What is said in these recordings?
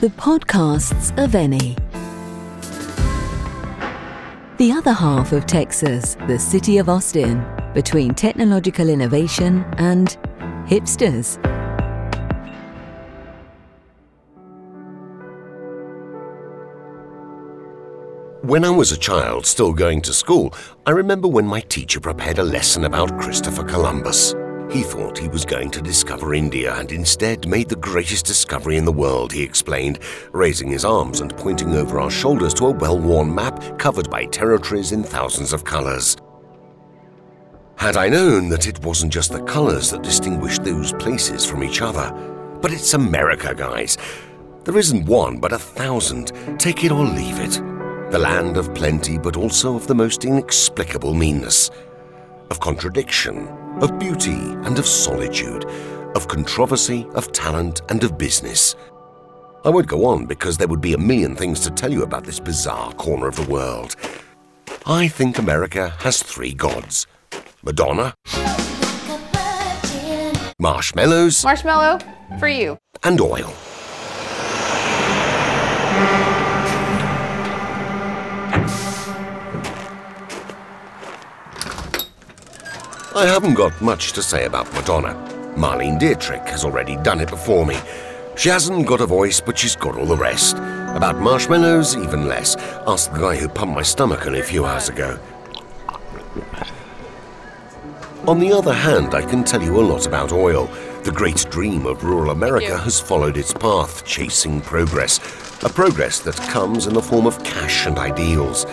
The podcasts of Eni. The other half of Texas, the city of Austin, between technological innovation and hipsters. When I was a child still going to school, I remember when my teacher prepared a lesson about Christopher Columbus. He thought he was going to discover India and instead made the greatest discovery in the world, he explained, raising his arms and pointing over our shoulders to a well worn map covered by territories in thousands of colours. Had I known that it wasn't just the colours that distinguished those places from each other, but it's America, guys. There isn't one, but a thousand. Take it or leave it the land of plenty, but also of the most inexplicable meanness, of contradiction, of beauty and of solitude, of controversy, of talent and of business. I won't go on because there would be a million things to tell you about this bizarre corner of the world. I think America has three gods Madonna, marshmallows, Marshmallow for you. and oil. I haven't got much to say about Madonna. Marlene Dietrich has already done it before me. She hasn't got a voice, but she's got all the rest. About marshmallows, even less. Ask the guy who pumped my stomach only a few hours ago. On the other hand, I can tell you a lot about oil. The great dream of rural America has followed its path, chasing progress. A progress that comes in the form of cash and ideals.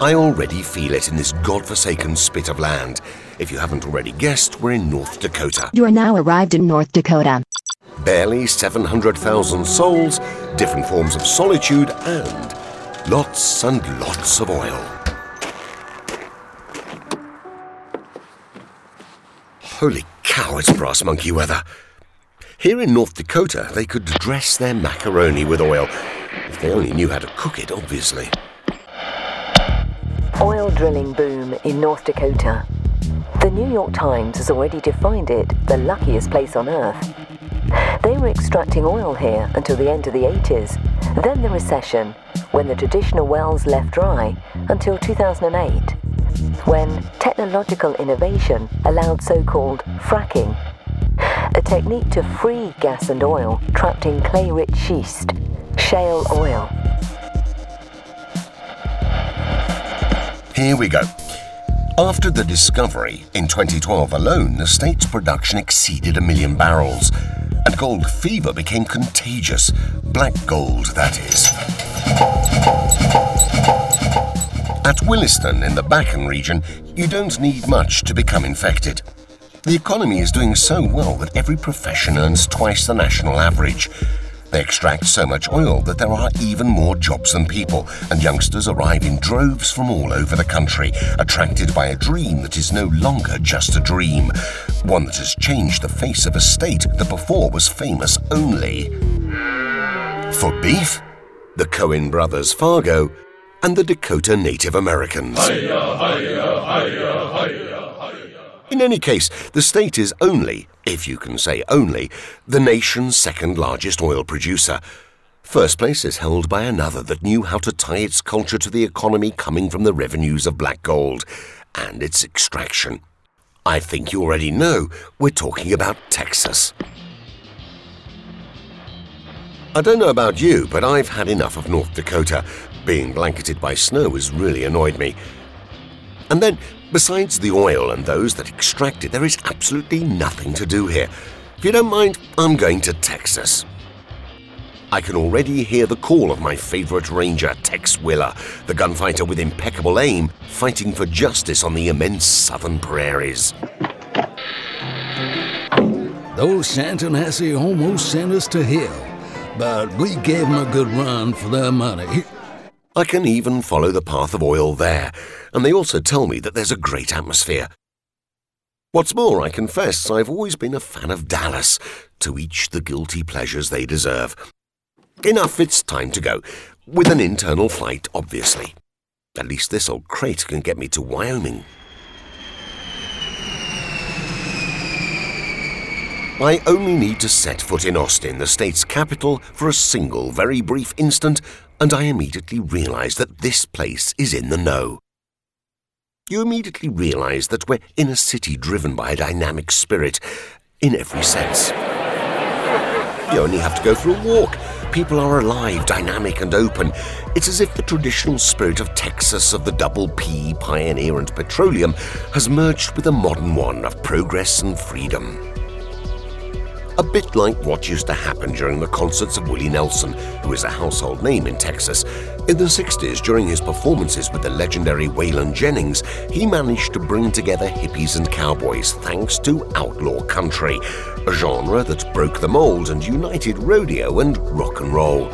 I already feel it in this godforsaken spit of land. If you haven't already guessed, we're in North Dakota. You are now arrived in North Dakota. Barely 700,000 souls, different forms of solitude, and lots and lots of oil. Holy cow, it's brass monkey weather. Here in North Dakota, they could dress their macaroni with oil. If they only knew how to cook it, obviously. Oil drilling boom in North Dakota. The New York Times has already defined it the luckiest place on earth. They were extracting oil here until the end of the 80s, then the recession, when the traditional wells left dry, until 2008, when technological innovation allowed so called fracking, a technique to free gas and oil trapped in clay rich schist, shale oil. Here we go. After the discovery, in 2012 alone, the state's production exceeded a million barrels, and gold fever became contagious. Black gold, that is. At Williston, in the Bakken region, you don't need much to become infected. The economy is doing so well that every profession earns twice the national average. They extract so much oil that there are even more jobs than people, and youngsters arrive in droves from all over the country, attracted by a dream that is no longer just a dream. One that has changed the face of a state that before was famous only for beef, the Coen brothers Fargo, and the Dakota Native Americans. In any case, the state is only, if you can say only, the nation's second largest oil producer. First place is held by another that knew how to tie its culture to the economy coming from the revenues of black gold and its extraction. I think you already know we're talking about Texas. I don't know about you, but I've had enough of North Dakota. Being blanketed by snow has really annoyed me. And then, besides the oil and those that extract it, there is absolutely nothing to do here. If you don't mind, I'm going to Texas. I can already hear the call of my favorite ranger, Tex Willer, the gunfighter with impeccable aim, fighting for justice on the immense southern prairies. Those Chantanassi almost sent us to hell, but we gave them a good run for their money. I can even follow the path of oil there, and they also tell me that there's a great atmosphere. What's more, I confess I've always been a fan of Dallas, to each the guilty pleasures they deserve. Enough, it's time to go. With an internal flight, obviously. At least this old crate can get me to Wyoming. I only need to set foot in Austin, the state's capital, for a single, very brief instant, and I immediately realise that this place is in the know. You immediately realise that we're in a city driven by a dynamic spirit, in every sense. You only have to go for a walk. People are alive, dynamic, and open. It's as if the traditional spirit of Texas, of the double P, pioneer, and petroleum, has merged with a modern one of progress and freedom. A bit like what used to happen during the concerts of Willie Nelson, who is a household name in Texas. In the 60s, during his performances with the legendary Waylon Jennings, he managed to bring together hippies and cowboys thanks to outlaw country, a genre that broke the mold and united rodeo and rock and roll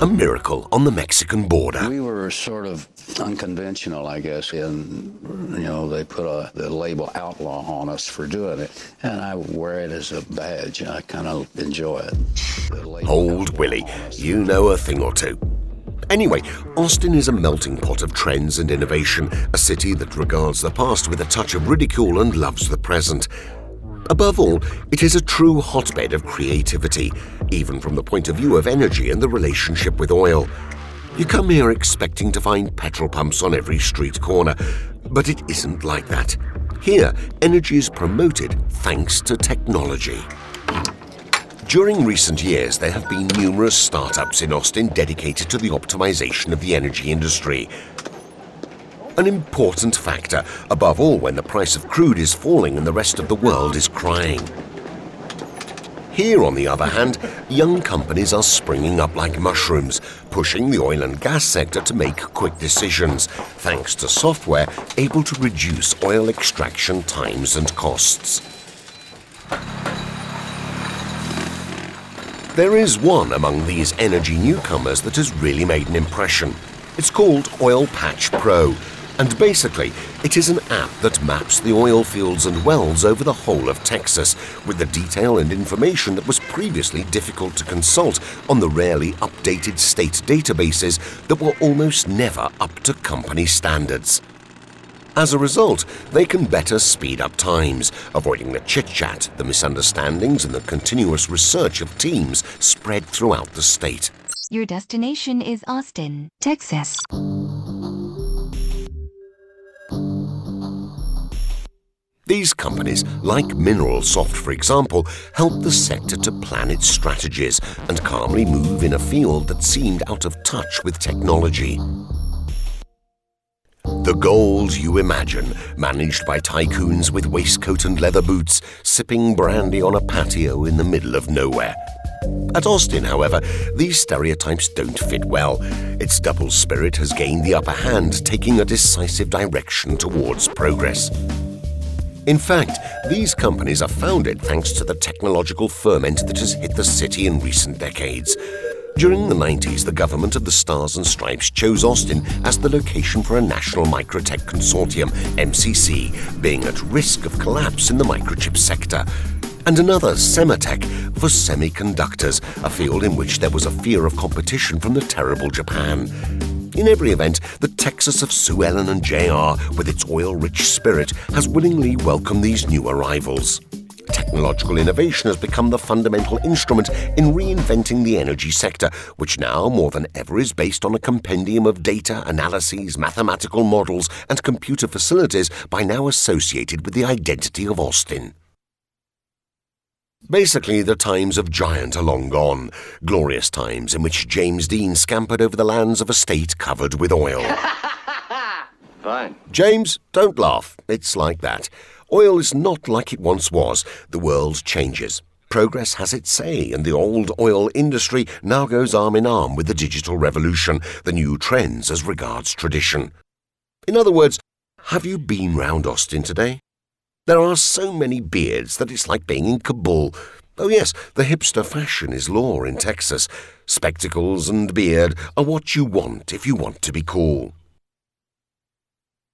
a miracle on the Mexican border. We were sort of unconventional, I guess, and you know they put a, the label outlaw on us for doing it, and I wear it as a badge. I kind of enjoy it. Old Willie, you know a thing or two. Anyway, Austin is a melting pot of trends and innovation, a city that regards the past with a touch of ridicule and loves the present. Above all, it is a true hotbed of creativity, even from the point of view of energy and the relationship with oil. You come here expecting to find petrol pumps on every street corner, but it isn't like that. Here, energy is promoted thanks to technology. During recent years, there have been numerous startups in Austin dedicated to the optimization of the energy industry an important factor, above all when the price of crude is falling and the rest of the world is crying. Here, on the other hand, young companies are springing up like mushrooms, pushing the oil and gas sector to make quick decisions, thanks to software able to reduce oil extraction times and costs. There is one among these energy newcomers that has really made an impression. It's called Oil Patch Pro, and basically, it is an app that maps the oil fields and wells over the whole of Texas with the detail and information that was previously difficult to consult on the rarely updated state databases that were almost never up to company standards. As a result, they can better speed up times, avoiding the chit chat, the misunderstandings, and the continuous research of teams spread throughout the state. Your destination is Austin, Texas. These companies, like Mineralsoft for example, help the sector to plan its strategies and calmly move in a field that seemed out of touch with technology. The gold you imagine, managed by tycoons with waistcoat and leather boots, sipping brandy on a patio in the middle of nowhere. At Austin, however, these stereotypes don't fit well. Its double spirit has gained the upper hand, taking a decisive direction towards progress. In fact, these companies are founded thanks to the technological ferment that has hit the city in recent decades. During the 90s, the government of the Stars and Stripes chose Austin as the location for a national microtech consortium, MCC, being at risk of collapse in the microchip sector. And another, Sematech, for semiconductors, a field in which there was a fear of competition from the terrible Japan. In every event, the Texas of Sue Ellen and JR, with its oil rich spirit, has willingly welcomed these new arrivals. Technological innovation has become the fundamental instrument in reinventing the energy sector, which now more than ever is based on a compendium of data, analyses, mathematical models, and computer facilities by now associated with the identity of Austin. Basically, the times of Giant are long gone, glorious times in which James Dean scampered over the lands of a state covered with oil. Fine. James, don't laugh. It's like that. Oil is not like it once was. The world changes. Progress has its say, and the old oil industry now goes arm in arm with the digital revolution, the new trends as regards tradition. In other words, have you been round Austin today? There are so many beards that it's like being in Kabul. Oh, yes, the hipster fashion is law in Texas. Spectacles and beard are what you want if you want to be cool.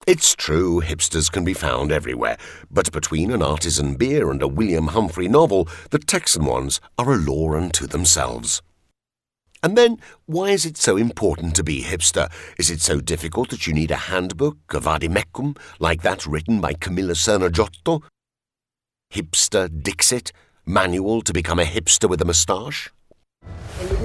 It's true, hipsters can be found everywhere, but between an artisan beer and a William Humphrey novel, the Texan ones are a law unto themselves. And then, why is it so important to be hipster? Is it so difficult that you need a handbook, a vademecum, like that written by Camilla Sernagiotto? Hipster Dixit? Manual to become a hipster with a moustache?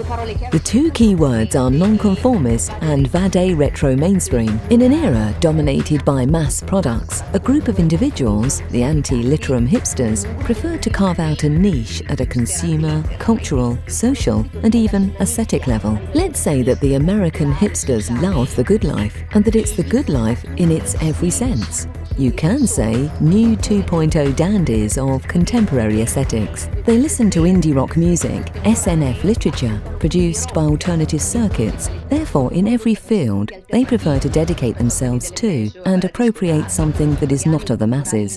The two key words are nonconformist and vade retro mainstream. In an era dominated by mass products, a group of individuals, the ante litteram hipsters, prefer to carve out a niche at a consumer, cultural, social, and even aesthetic level. Let's say that the American hipsters love the good life and that it's the good life in its every sense. You can say new 2.0 dandies of contemporary aesthetics. They listen to indie rock music, SNF literature, produced by alternative circuits. Therefore, in every field, they prefer to dedicate themselves to and appropriate something that is not of the masses.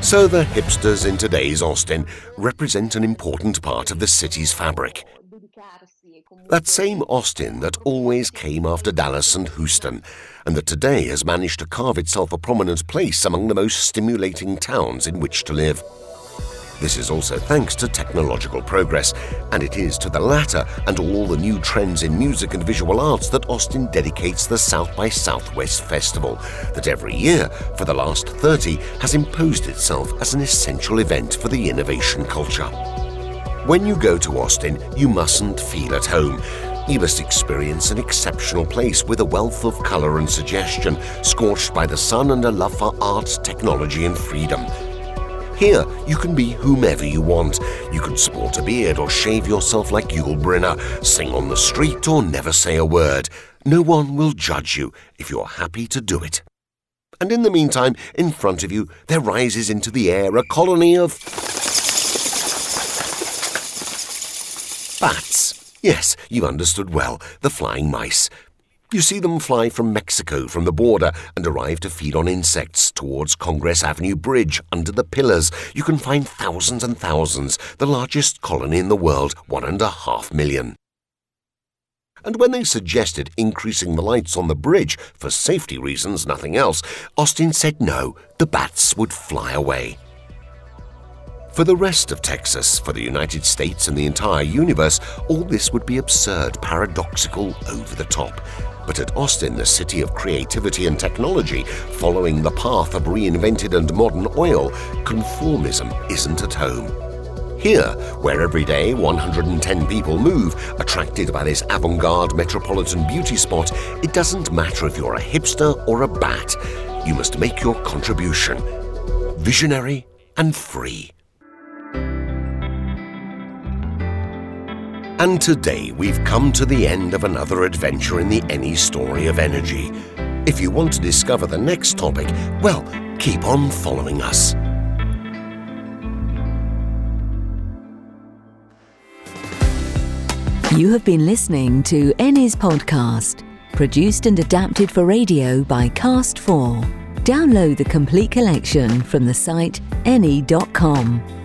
So the hipsters in today's Austin represent an important part of the city's fabric. That same Austin that always came after Dallas and Houston, and that today has managed to carve itself a prominent place among the most stimulating towns in which to live. This is also thanks to technological progress, and it is to the latter and all the new trends in music and visual arts that Austin dedicates the South by Southwest Festival, that every year, for the last 30, has imposed itself as an essential event for the innovation culture. When you go to Austin, you mustn't feel at home. You must experience an exceptional place with a wealth of colour and suggestion, scorched by the sun and a love for art, technology, and freedom. Here, you can be whomever you want. You can sport a beard or shave yourself like Yul Brynner, sing on the street or never say a word. No one will judge you if you're happy to do it. And in the meantime, in front of you, there rises into the air a colony of Bats. Yes, you understood well. The flying mice. You see them fly from Mexico from the border and arrive to feed on insects towards Congress Avenue Bridge under the pillars. You can find thousands and thousands, the largest colony in the world, one and a half million. And when they suggested increasing the lights on the bridge for safety reasons, nothing else, Austin said no, the bats would fly away. For the rest of Texas, for the United States, and the entire universe, all this would be absurd, paradoxical, over the top. But at Austin, the city of creativity and technology, following the path of reinvented and modern oil, conformism isn't at home. Here, where every day 110 people move, attracted by this avant garde metropolitan beauty spot, it doesn't matter if you're a hipster or a bat. You must make your contribution. Visionary and free. And today we've come to the end of another adventure in the Eni Story of Energy. If you want to discover the next topic, well, keep on following us. You have been listening to Eni's podcast, produced and adapted for radio by Cast4. Download the complete collection from the site eni.com.